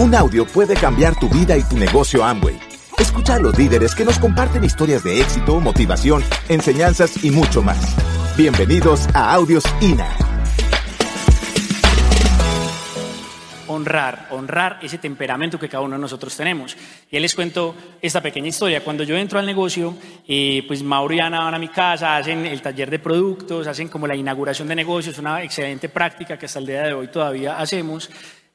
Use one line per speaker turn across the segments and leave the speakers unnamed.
Un audio puede cambiar tu vida y tu negocio Amway. Escucha a los líderes que nos comparten historias de éxito, motivación, enseñanzas y mucho más. Bienvenidos a Audios INA.
honrar, honrar ese temperamento que cada uno de nosotros tenemos. Y les cuento esta pequeña historia. Cuando yo entro al negocio, eh, pues Mauro y Ana van a mi casa, hacen el taller de productos, hacen como la inauguración de negocios, una excelente práctica que hasta el día de hoy todavía hacemos.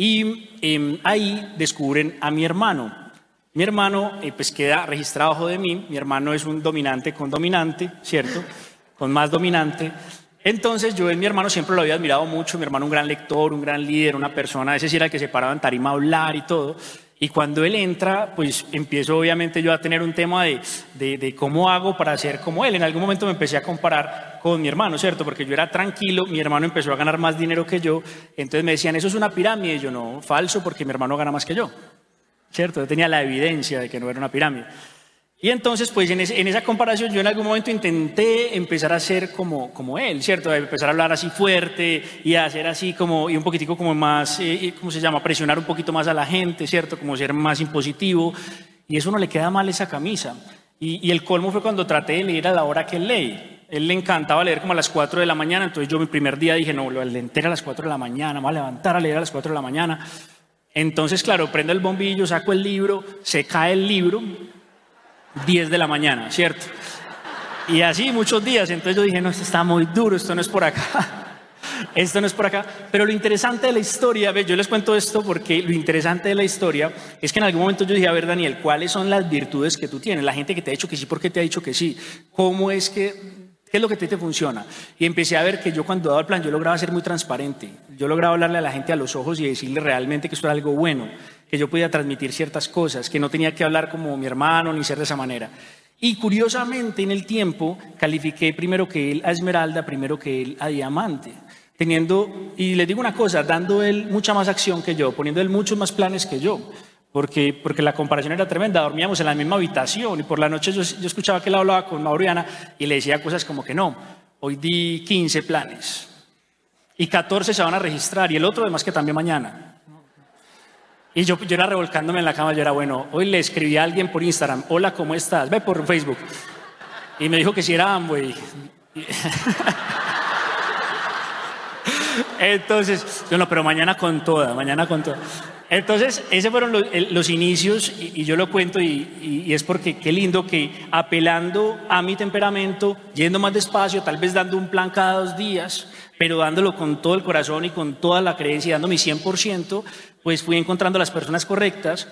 Y em, ahí descubren a mi hermano. Mi hermano eh, pues queda registrado bajo de mí. Mi hermano es un dominante con dominante, ¿cierto? Con más dominante. Entonces yo en mi hermano siempre lo había admirado mucho, mi hermano un gran lector, un gran líder, una persona, ese sí era el que se paraba en tarima a hablar y todo. Y cuando él entra, pues empiezo obviamente yo a tener un tema de, de, cómo hago para ser como él. En algún momento me empecé a comparar con mi hermano, ¿cierto? Porque yo era tranquilo, mi hermano empezó a ganar más dinero que yo. Entonces me decían, eso es una pirámide. Y yo no, falso, porque mi hermano gana más que yo, ¿cierto? Yo tenía la evidencia de que no era una pirámide. Y entonces, pues en, esa comparación yo en algún momento intenté empezar a ser como, como él, ¿cierto? empezar a hablar así fuerte y a hacer así como, y un poquitico como más, eh, ¿cómo se llama? Presionar un poquito más a la gente, ¿cierto? Como ser más impositivo. Y eso no le queda mal esa camisa. Y, el colmo fue cuando traté de leer a la hora que él lee. Él le encantaba leer como a las 4 de la mañana, entonces yo mi primer día dije, no, lo leer a las 4 de la mañana, me voy a levantar a leer a las 4 de la mañana. Entonces, claro, prendo el bombillo, saco el libro, se cae el libro, 10 de la mañana, ¿cierto? Y así muchos días, entonces yo dije, no, esto está muy duro, esto no es por acá. Esto no es por acá. Pero lo interesante de la historia, yo les cuento esto porque lo interesante de la historia es que en algún momento yo dije, a ver, Daniel, ¿cuáles son las virtudes que tú tienes? La gente que te ha dicho que sí, ¿por qué te ha dicho que sí? ¿Cómo es que, qué es lo que te, te funciona? Y empecé a ver que yo cuando daba el plan, yo lograba ser muy transparente. Yo lograba hablarle a la gente a los ojos y decirle realmente que esto era algo bueno que yo podía transmitir ciertas cosas, que no tenía que hablar como mi hermano ni ser de esa manera. Y curiosamente en el tiempo califiqué primero que él a Esmeralda, primero que él a Diamante, teniendo, y le digo una cosa, dando él mucha más acción que yo, poniendo él muchos más planes que yo, porque, porque la comparación era tremenda, dormíamos en la misma habitación y por la noche yo, escuchaba que él hablaba con Mauriana y le decía cosas como que no, hoy di 15 planes y 14 se van a registrar y el otro además que también mañana. Y yo, yo era revolcándome en la cama, yo era bueno. Hoy le escribí a alguien por Instagram, hola, ¿cómo estás? Ve por Facebook. Y me dijo que si era Amway. Entonces, yo no, pero mañana con toda, mañana con toda. Entonces, esos fueron los, inicios y, yo lo cuento y, y, es porque qué lindo que apelando a mi temperamento, yendo más despacio, tal vez dando un plan cada dos días, pero dándolo con todo el corazón y con toda la creencia, dando mi 100%, pues fui encontrando las personas correctas.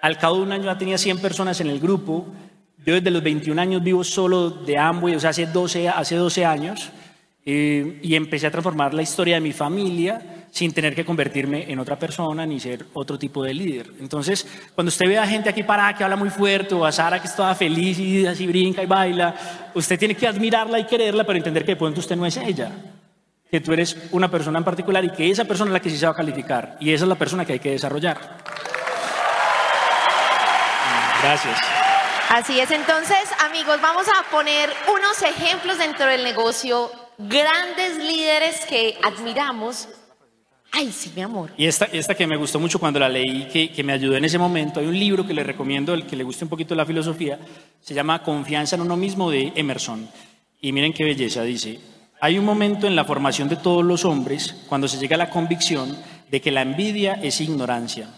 Al cabo de un año ya tenía 100 personas en el grupo. Yo desde los 21 años vivo solo de Amway, o sea, hace 12, hace 12 años, eh, y empecé a transformar la historia de mi familia sin tener que convertirme en otra persona ni ser otro tipo de líder. Entonces, cuando usted ve a gente aquí parada que habla muy fuerte, o a Sara que está feliz y así brinca y baila, usted tiene que admirarla y quererla para entender que de pronto usted no es ella que tú eres una persona en particular y que esa persona es la que sí se va a calificar y esa es la persona que hay que desarrollar. Gracias.
Así es, entonces amigos, vamos a poner unos ejemplos dentro del negocio, grandes líderes que admiramos. Ay, sí, mi amor.
Y esta, esta que me gustó mucho cuando la leí, que, que me ayudó en ese momento, hay un libro que le recomiendo, el que le guste un poquito la filosofía, se llama Confianza en uno mismo de Emerson. Y miren qué belleza, dice, hay un momento en la formación de todos los hombres cuando se llega a la convicción de que la envidia es ignorancia,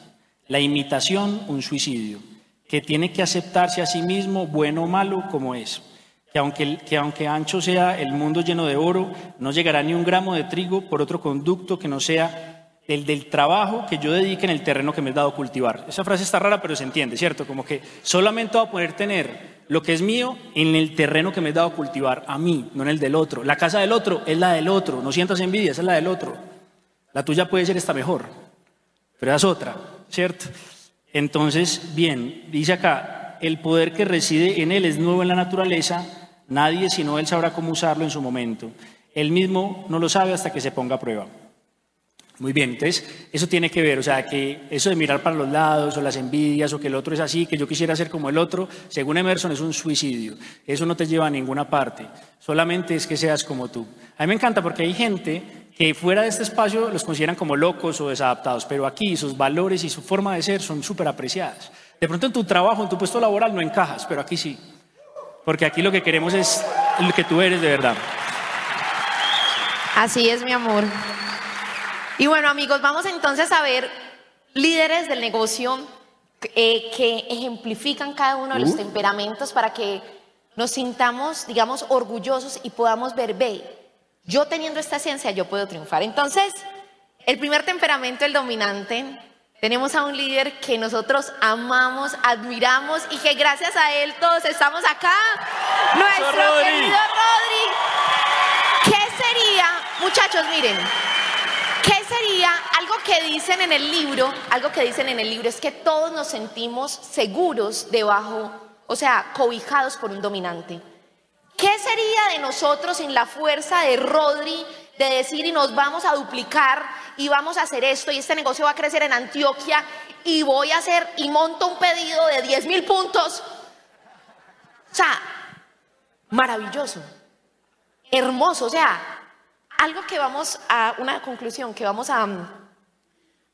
la imitación un suicidio, que tiene que aceptarse a sí mismo, bueno o malo, como es, que aunque, que aunque ancho sea el mundo lleno de oro, no llegará ni un gramo de trigo por otro conducto que no sea el del trabajo que yo dedique en el terreno que me he dado cultivar. Esa frase está rara, pero se entiende, ¿cierto? Como que solamente voy a poder tener lo que es mío en el terreno que me he dado cultivar a mí, no en el del otro. La casa del otro es la del otro, no sientas envidia, esa es la del otro. La tuya puede ser esta mejor, pero es otra, ¿cierto? Entonces, bien, dice acá, el poder que reside en él es nuevo en la naturaleza, nadie sino él sabrá cómo usarlo en su momento. Él mismo no lo sabe hasta que se ponga a prueba. Muy bien, entonces eso tiene que ver, o sea, que eso de mirar para los lados o las envidias o que el otro es así, que yo quisiera ser como el otro, según Emerson es un suicidio. Eso no te lleva a ninguna parte, solamente es que seas como tú. A mí me encanta porque hay gente que fuera de este espacio los consideran como locos o desadaptados, pero aquí sus valores y su forma de ser son súper apreciadas. De pronto en tu trabajo, en tu puesto laboral no encajas, pero aquí sí. Porque aquí lo que queremos es lo que tú eres de verdad.
Así es, mi amor. Y bueno, amigos, vamos entonces a ver líderes del negocio eh, que ejemplifican cada uno de los temperamentos para que nos sintamos, digamos, orgullosos y podamos ver, ve, yo teniendo esta ciencia, yo puedo triunfar. Entonces, el primer temperamento, el dominante, tenemos a un líder que nosotros amamos, admiramos y que gracias a él todos estamos acá. Nuestro querido Rodri. ¿Qué sería, muchachos, miren, ¿Qué sería algo que dicen en el libro? Algo que dicen en el libro es que todos nos sentimos seguros debajo, o sea, cobijados por un dominante. ¿Qué sería de nosotros sin la fuerza de Rodri de decir y nos vamos a duplicar y vamos a hacer esto y este negocio va a crecer en Antioquia y voy a hacer y monto un pedido de 10 mil puntos? O sea, maravilloso, hermoso, o sea, algo que vamos a, una conclusión que vamos a,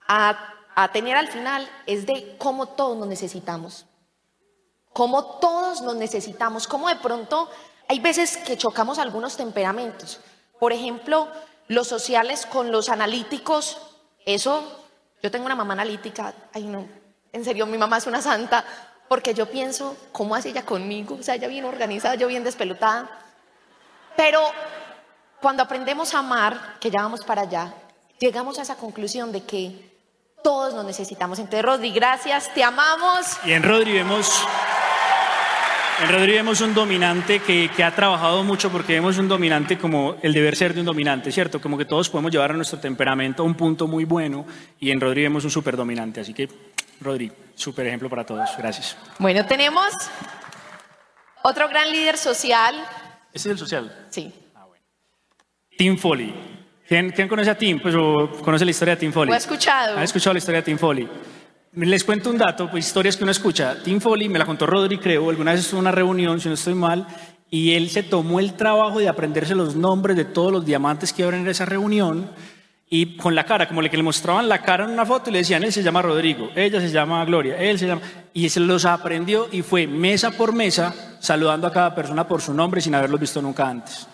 a, tener al final es de cómo todos nos necesitamos. Cómo todos nos necesitamos, cómo de pronto hay veces que chocamos algunos temperamentos. Por ejemplo, los sociales con los analíticos, eso, yo tengo una mamá analítica, ay no, en serio, mi mamá es una santa, porque yo pienso, ¿cómo hace ella conmigo? O sea, ella bien organizada, yo bien despelotada. Pero cuando aprendemos a amar, que ya vamos para allá, llegamos a esa conclusión de que todos nos necesitamos. Entonces, Rodri, gracias, te amamos.
Y en Rodri vemos, en Rodri vemos un dominante que, que, ha trabajado mucho porque vemos un dominante como el deber ser de un dominante, ¿cierto? Como que todos podemos llevar a nuestro temperamento a un punto muy bueno y en Rodri vemos un súper dominante. Así que, Rodri, súper ejemplo para todos. Gracias.
Bueno, tenemos otro gran líder social.
¿Ese es el social?
Sí.
Tim Foley. ¿Quién, conoce a Tim? Pues conoce la historia de Tim Foley.
Lo he escuchado.
¿Ha escuchado la historia de Tim Foley? Les cuento un dato, pues historias que uno escucha. Tim Foley, me la contó Rodri, creo, alguna vez estuvo en una reunión, si no estoy mal, y él se tomó el trabajo de aprenderse los nombres de todos los diamantes que iban en esa reunión y con la cara, como le que le mostraban la cara en una foto y le decían, él se llama Rodrigo, ella se llama Gloria, él se llama... Y se los aprendió y fue mesa por mesa saludando a cada persona por su nombre sin haberlos visto nunca antes.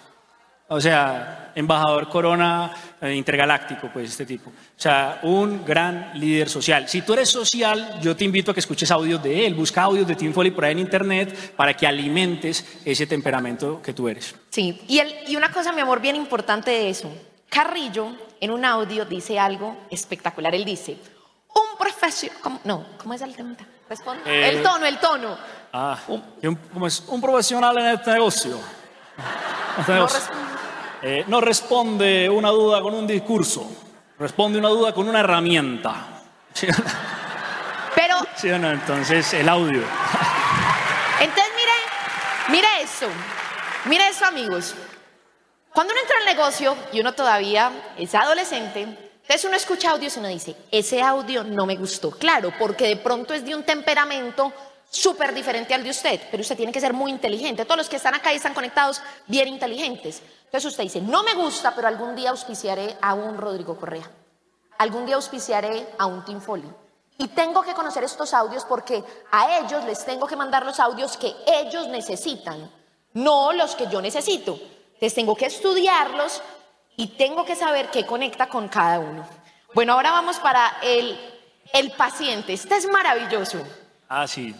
O sea, embajador corona eh, intergaláctico, pues este tipo. O sea, un gran líder social. Si tú eres social, yo te invito a que escuches audios de él. Busca audios de Tim Foley por ahí en internet para que alimentes ese temperamento que tú eres.
Sí, y, y una cosa, mi amor, bien importante de eso. Carrillo, en un audio, dice algo espectacular. Él dice, un profesional... No, ¿cómo es el tema? Responde. Eh, el tono, el tono.
Ah, ¿cómo es? Un profesional en este negocio. Este negocio. Eh, no responde una duda con un discurso, responde una duda con una herramienta.
Pero.
¿Sí o no? Entonces, el audio.
Entonces, mire, mire eso. Mire eso, amigos. Cuando uno entra al negocio y uno todavía es adolescente, entonces uno escucha audios y uno dice, ese audio no me gustó. Claro, porque de pronto es de un temperamento súper diferente al de usted, pero usted tiene que ser muy inteligente. Todos los que están acá y están conectados, bien inteligentes. Entonces usted dice, no me gusta, pero algún día auspiciaré a un Rodrigo Correa. Algún día auspiciaré a un Tim Foley. Y tengo que conocer estos audios porque a ellos les tengo que mandar los audios que ellos necesitan, no los que yo necesito. Les tengo que estudiarlos y tengo que saber qué conecta con cada uno. Bueno, ahora vamos para el, el paciente. Este es maravilloso.
Ah, sí.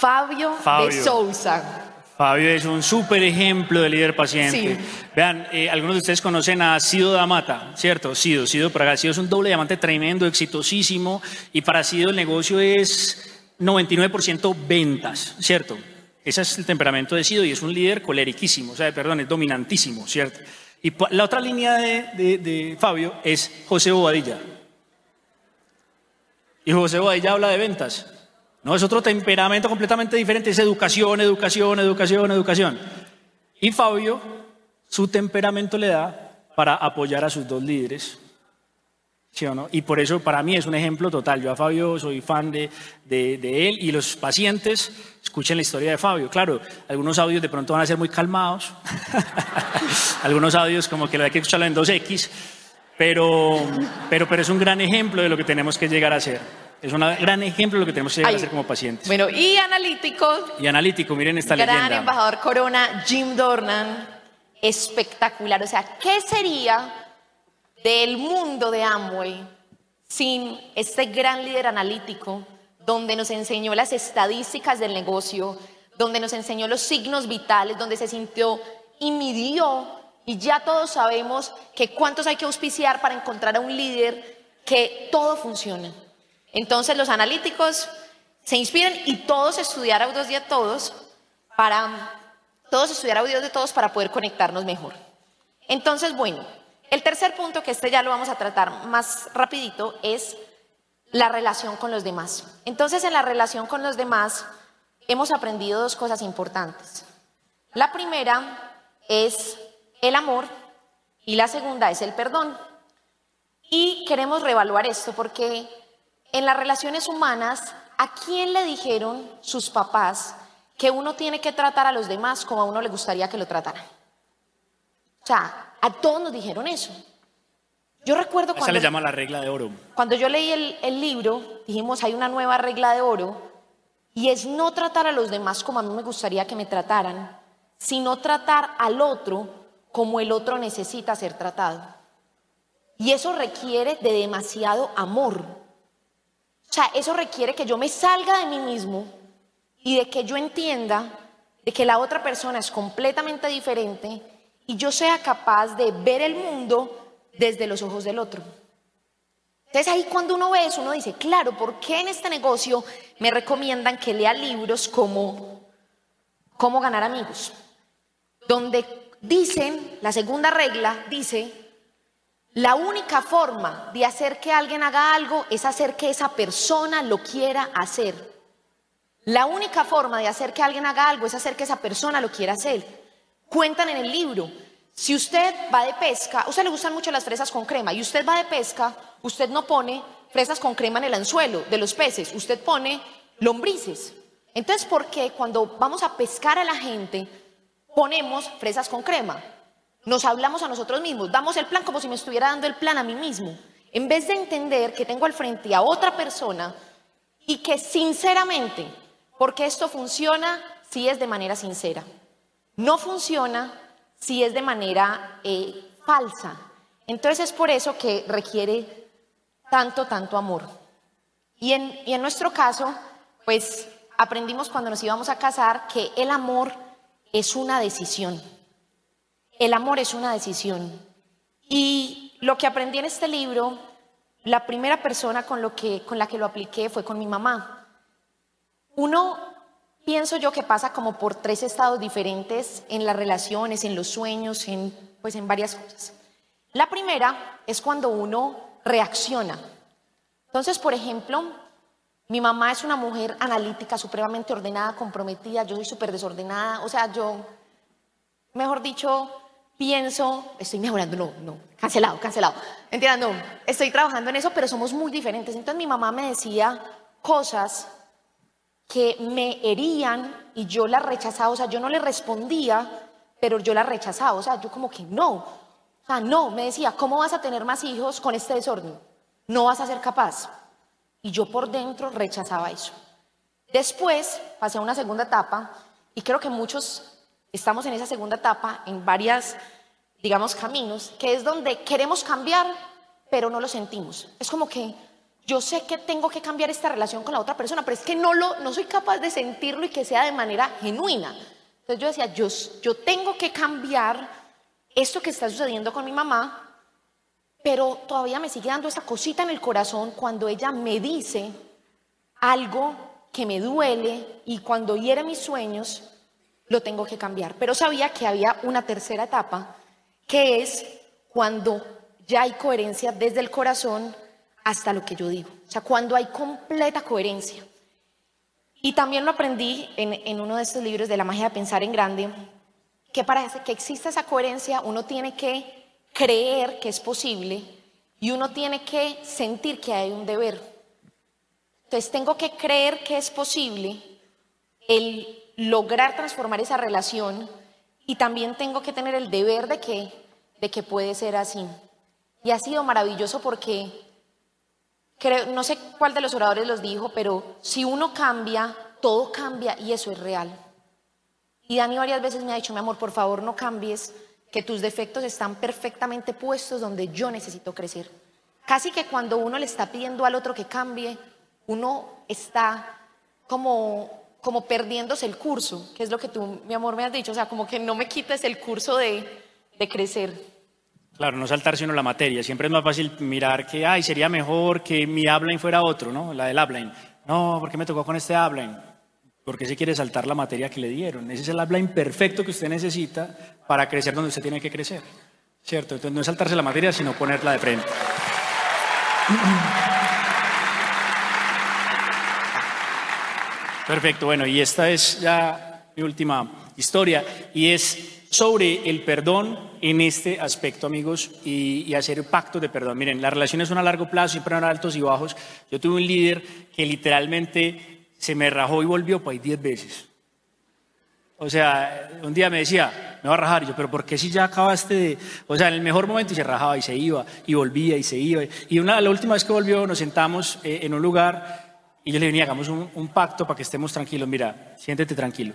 Fabio, de Sousa.
Fabio es un súper ejemplo de líder paciente. Vean, eh, algunos de ustedes conocen a Sido Damata, ¿cierto? Sido, Sido para Sido es un doble diamante tremendo, exitosísimo, y para Sido el negocio es 99% ventas, ¿cierto? Ese es el temperamento de Sido y es un líder coleriquísimo, o sea, perdón, es dominantísimo, ¿cierto? Y la otra línea de, de Fabio es José Bobadilla. Y José Bobadilla habla de ventas. No, es otro temperamento completamente diferente, es educación, educación, educación, educación. Y Fabio, su temperamento le da para apoyar a sus dos líderes ¿sí o no? Y por eso para mí es un ejemplo total. Yo a Fabio soy fan de, de, él y los pacientes escuchen la historia de Fabio. Claro, algunos audios de pronto van a ser muy calmados, algunos audios como que hay que escucharlo en 2X, pero, pero, pero es un gran ejemplo de lo que tenemos que llegar a hacer. Es un gran ejemplo de lo que tenemos que llegar a hacer como pacientes.
Bueno, y analítico.
Y analítico, miren esta
gran
leyenda.
Gran embajador Corona, Jim Dornan. Espectacular. O sea, ¿qué sería del mundo de Amway sin este gran líder analítico donde nos enseñó las estadísticas del negocio, donde nos enseñó los signos vitales, donde se sintió y midió y ya todos sabemos que cuántos hay que auspiciar para encontrar a un líder que todo funciona. Entonces los analíticos se inspiran y todos estudiar audios de todos para todos estudiar audios de todos para poder conectarnos mejor. Entonces, bueno, el tercer punto que este ya lo vamos a tratar más rapidito es la relación con los demás. Entonces, en la relación con los demás hemos aprendido dos cosas importantes. La primera es el amor y la segunda es el perdón. Y queremos reevaluar esto porque en las relaciones humanas, ¿a quién le dijeron sus papás que uno tiene que tratar a los demás como a uno le gustaría que lo trataran? O sea, a todos nos dijeron eso. Yo recuerdo cuando...
Esa le llama la regla de oro.
Cuando yo leí el, el, libro, dijimos, hay una nueva regla de oro y es no tratar a los demás como a mí me gustaría que me trataran, sino tratar al otro como el otro necesita ser tratado. Y eso requiere de demasiado amor. O sea, eso requiere que yo me salga de mí mismo y de que yo entienda de que la otra persona es completamente diferente y yo sea capaz de ver el mundo desde los ojos del otro. Entonces ahí cuando uno ve eso, uno dice, claro, ¿por qué en este negocio me recomiendan que lea libros como Cómo ganar amigos? Donde dicen, la segunda regla dice, la única forma de hacer que alguien haga algo es hacer que esa persona lo quiera hacer. La única forma de hacer que alguien haga algo es hacer que esa persona lo quiera hacer. Cuentan en el libro, si usted va de pesca, a usted le gustan mucho las fresas con crema, y usted va de pesca, usted no pone fresas con crema en el anzuelo de los peces, usted pone lombrices. Entonces, ¿por qué cuando vamos a pescar a la gente ponemos fresas con crema? Nos hablamos a nosotros mismos, damos el plan como si me estuviera dando el plan a mí mismo, en vez de entender que tengo al frente a otra persona y que sinceramente, porque esto funciona si es de manera sincera, no funciona si es de manera eh, falsa. Entonces es por eso que requiere tanto, tanto amor. Y en, y en nuestro caso, pues aprendimos cuando nos íbamos a casar que el amor es una decisión. El amor es una decisión. Y lo que aprendí en este libro, la primera persona con, lo que, con la que lo apliqué fue con mi mamá. Uno, pienso yo que pasa como por tres estados diferentes en las relaciones, en los sueños, en, pues en varias cosas. La primera es cuando uno reacciona. Entonces, por ejemplo, mi mamá es una mujer analítica, supremamente ordenada, comprometida, yo soy súper desordenada, o sea, yo, mejor dicho, pienso, estoy mejorando, no, no, cancelado, cancelado. Entiendo, no, estoy trabajando en eso, pero somos muy diferentes. Entonces mi mamá me decía cosas que me herían y yo las rechazaba, o sea, yo no le respondía, pero yo las rechazaba, o sea, yo como que no, o sea, no, me decía, ¿cómo vas a tener más hijos con este desorden? No vas a ser capaz. Y yo por dentro rechazaba eso. Después pasé a una segunda etapa y creo que muchos Estamos en esa segunda etapa, en varias, digamos, caminos, que es donde queremos cambiar, pero no lo sentimos. Es como que yo sé que tengo que cambiar esta relación con la otra persona, pero es que no, lo, no soy capaz de sentirlo y que sea de manera genuina. Entonces yo decía, yo, yo tengo que cambiar esto que está sucediendo con mi mamá, pero todavía me sigue dando esa cosita en el corazón cuando ella me dice algo que me duele y cuando hiere mis sueños, lo tengo que cambiar. Pero sabía que había una tercera etapa, que es cuando ya hay coherencia desde el corazón hasta lo que yo digo. O sea, cuando hay completa coherencia. Y también lo aprendí en, uno de estos libros de la magia de pensar en grande, que para que exista esa coherencia uno tiene que creer que es posible y uno tiene que sentir que hay un deber. Entonces tengo que creer que es posible el lograr transformar esa relación y también tengo que tener el deber de que, de que puede ser así. Y ha sido maravilloso porque creo, no sé cuál de los oradores los dijo, pero si uno cambia, todo cambia y eso es real. Y Dani varias veces me ha dicho, mi amor, por favor no cambies, que tus defectos están perfectamente puestos donde yo necesito crecer. Casi que cuando uno le está pidiendo al otro que cambie, uno está como, como perdiéndose el curso, que es lo que tú, mi amor, me has dicho, o sea, como que no me quites el curso de, de crecer.
Claro, no saltarse uno la materia. Siempre es más fácil mirar que, ay, sería mejor que mi upline fuera otro, ¿no? La del upline. No, ¿por qué me tocó con este upline? Porque se quiere saltar la materia que le dieron. Ese es el upline perfecto que usted necesita para crecer donde usted tiene que crecer. ¿Cierto? Entonces no es saltarse la materia, sino ponerla de frente. Perfecto, bueno, y esta es ya mi última historia, y es sobre el perdón en este aspecto, amigos, y, hacer pactos de perdón. Miren, las relaciones son a largo plazo, siempre van altos y bajos. Yo tuve un líder que literalmente se me rajó y volvió ahí diez veces. O sea, un día me decía, me va a rajar, yo, pero ¿por qué si ya acabaste de...? O sea, en el mejor momento y se rajaba y se iba, y volvía y se iba. Y una, la última vez que volvió nos sentamos eh, en un lugar y yo le venía, hagamos un, pacto para que estemos tranquilos. Mira, siéntete tranquilo.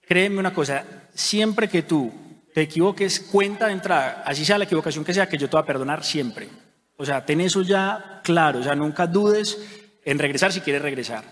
Créeme una cosa, siempre que tú te equivoques, cuenta de entrada, así sea la equivocación que sea, que yo te voy a perdonar siempre. O sea, ten eso ya claro, o sea, nunca dudes en regresar si quieres regresar.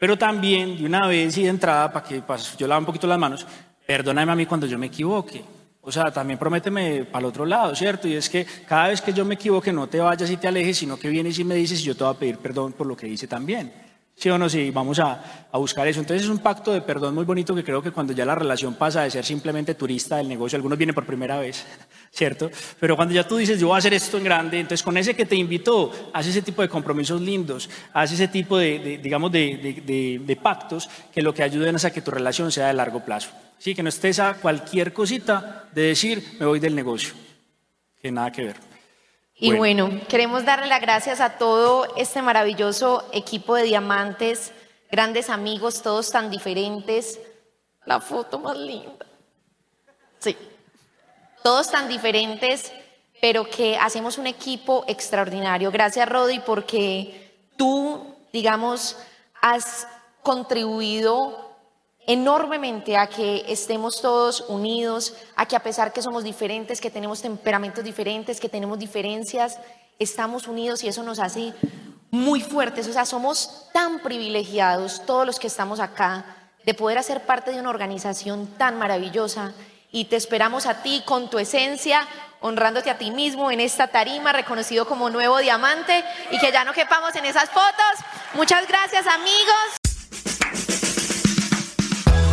Pero también, de una vez y de entrada, para que yo lave un poquito las manos, perdóname a mí cuando yo me equivoque. O sea, también prométeme para el otro lado, ¿cierto? Y es que cada vez que yo me equivoque, no te vayas y te alejes, sino que vienes y me dices y yo te voy a pedir perdón por lo que hice también. ¿Sí o no? Sí, vamos a, buscar eso. Entonces es un pacto de perdón muy bonito que creo que cuando ya la relación pasa de ser simplemente turista del negocio, algunos vienen por primera vez, ¿cierto? Pero cuando ya tú dices, yo voy a hacer esto en grande, entonces con ese que te invitó, haz ese tipo de compromisos lindos, haz ese tipo de, digamos, de, de, de, pactos que lo que ayuden es a que tu relación sea de largo plazo. Sí, que no estés a cualquier cosita de decir, me voy del negocio, que nada que ver.
Y bueno. queremos darle las gracias a todo este maravilloso equipo de diamantes, grandes amigos, todos tan diferentes. La foto más linda. Sí. Todos tan diferentes, pero que hacemos un equipo extraordinario. Gracias, Rodi, porque tú, digamos, has contribuido enormemente a que estemos todos unidos, a que a pesar que somos diferentes, que tenemos temperamentos diferentes, que tenemos diferencias, estamos unidos y eso nos hace muy fuertes. O sea, somos tan privilegiados todos los que estamos acá de poder hacer parte de una organización tan maravillosa y te esperamos a ti con tu esencia, honrándote a ti mismo en esta tarima, reconocido como nuevo diamante y que ya no quepamos en esas fotos. Muchas gracias amigos.